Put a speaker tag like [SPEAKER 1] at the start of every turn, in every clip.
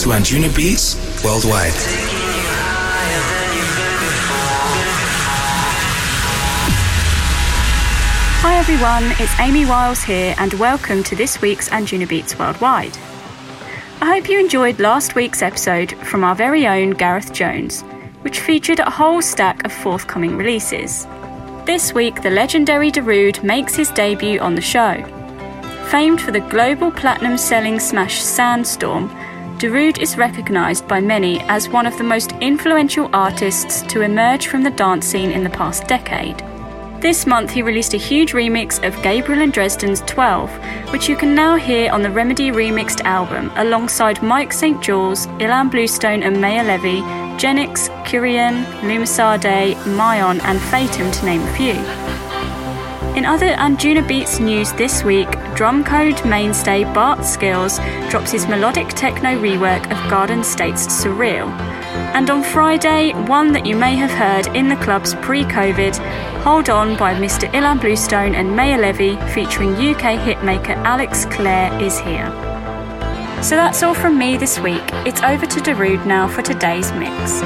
[SPEAKER 1] to Anjunabeats worldwide.
[SPEAKER 2] Hi everyone, it's Amy Wiles here, and welcome to this week's Anjunabeats Worldwide. I hope you enjoyed last week's episode from our very own Gareth Jones, which featured a whole stack of forthcoming releases. This week, the legendary Darude makes his debut on the show. Famed for the global platinum selling smash Sandstorm, Darude is recognised by many as one of the most influential artists to emerge from the dance scene in the past decade. This month, he released a huge remix of Gabriel and Dresden's 12, which you can now hear on the Remedy remixed album alongside Mike St. Jules, Ilan Bluestone and Maor Levy, Genix, Kurian, Lumisade, Mayon, and Fatum, to name a few. In other Anjunabeats news this week, Drumcode mainstay Bart Skils drops his melodic techno rework of Garden State's Surreal. And on Friday, one that you may have heard in the clubs pre COVID, Hold On by Mr. Ilan Bluestone and Maor Levy featuring UK hitmaker Alex Clare is here. So that's all from me this week. It's over to Darude now for today's mix.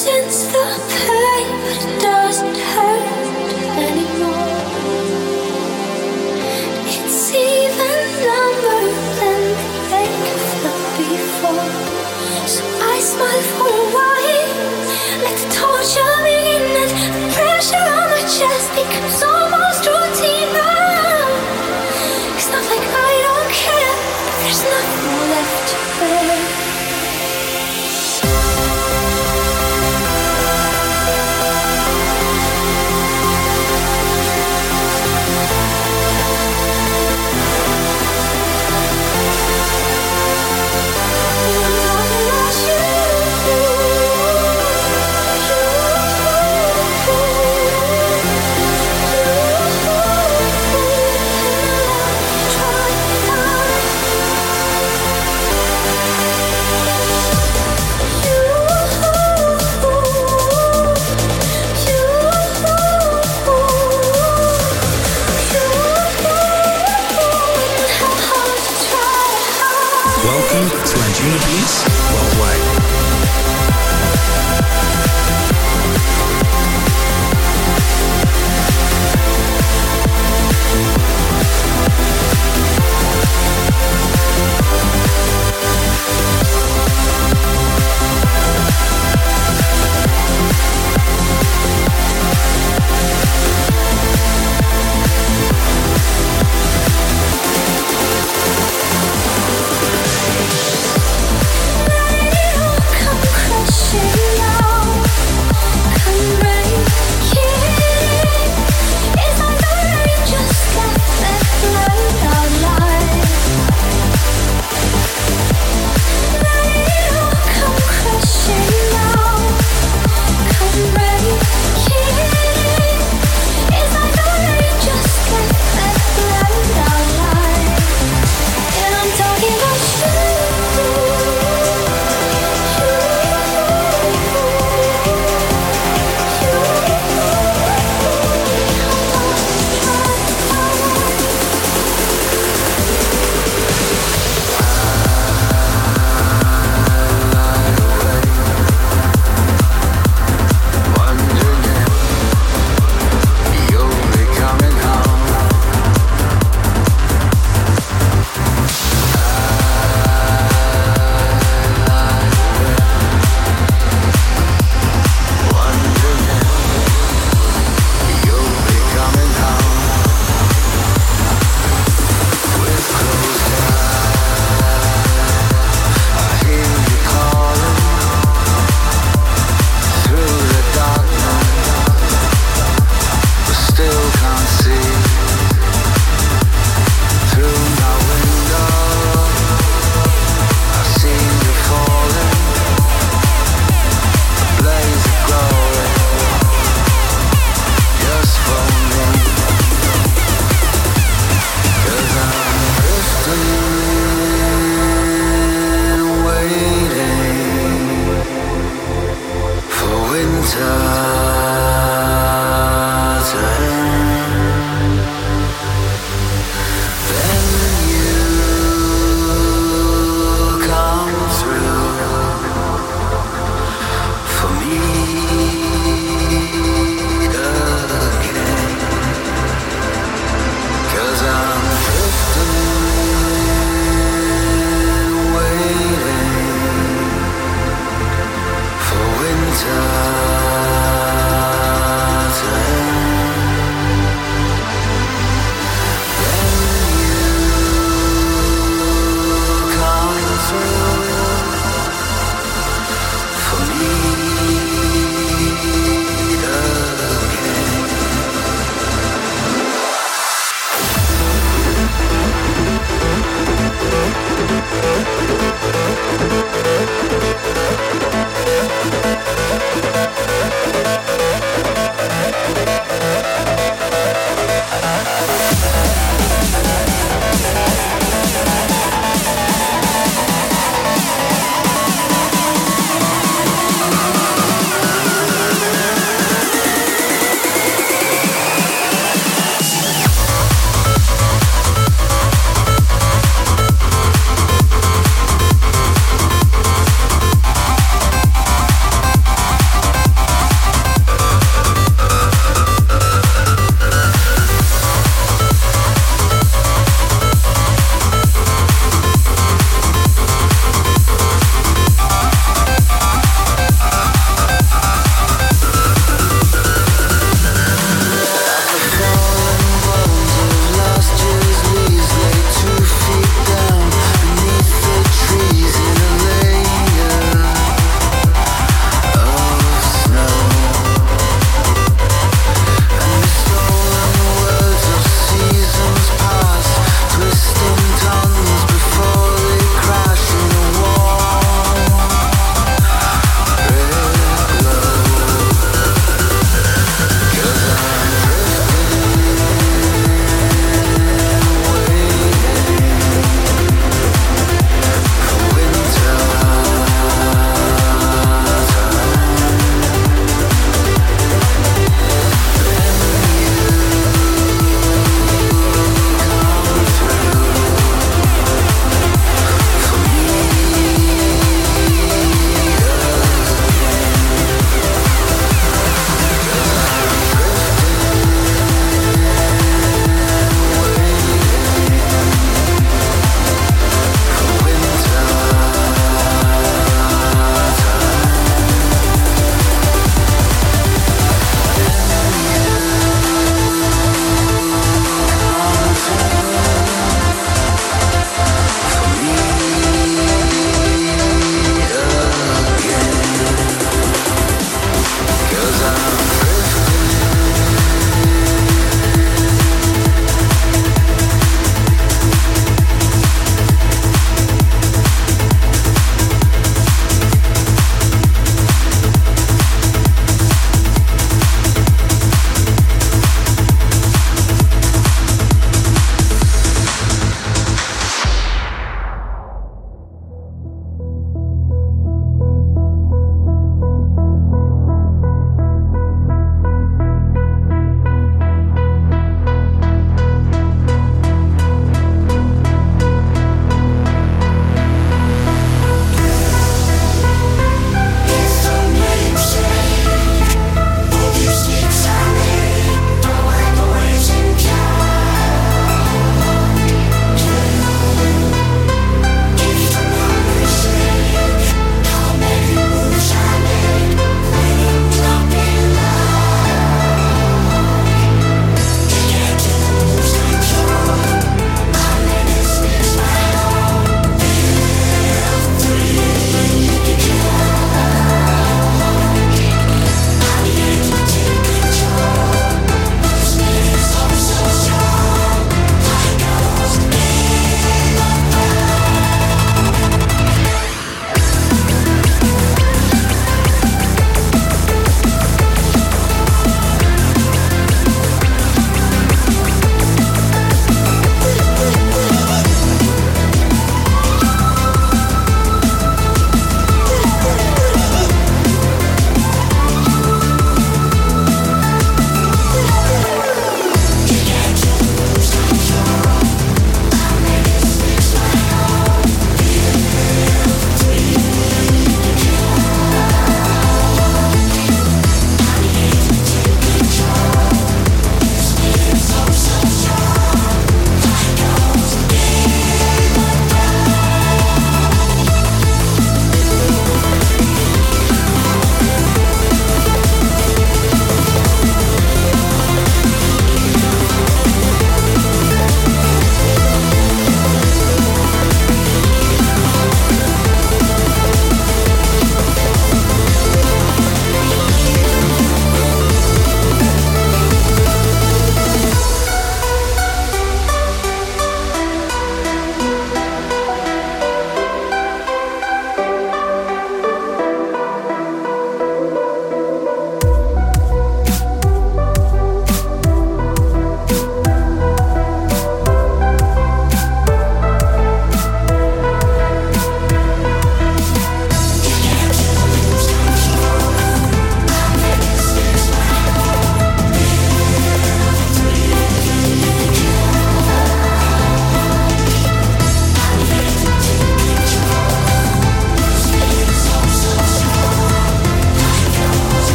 [SPEAKER 3] I
[SPEAKER 4] sense the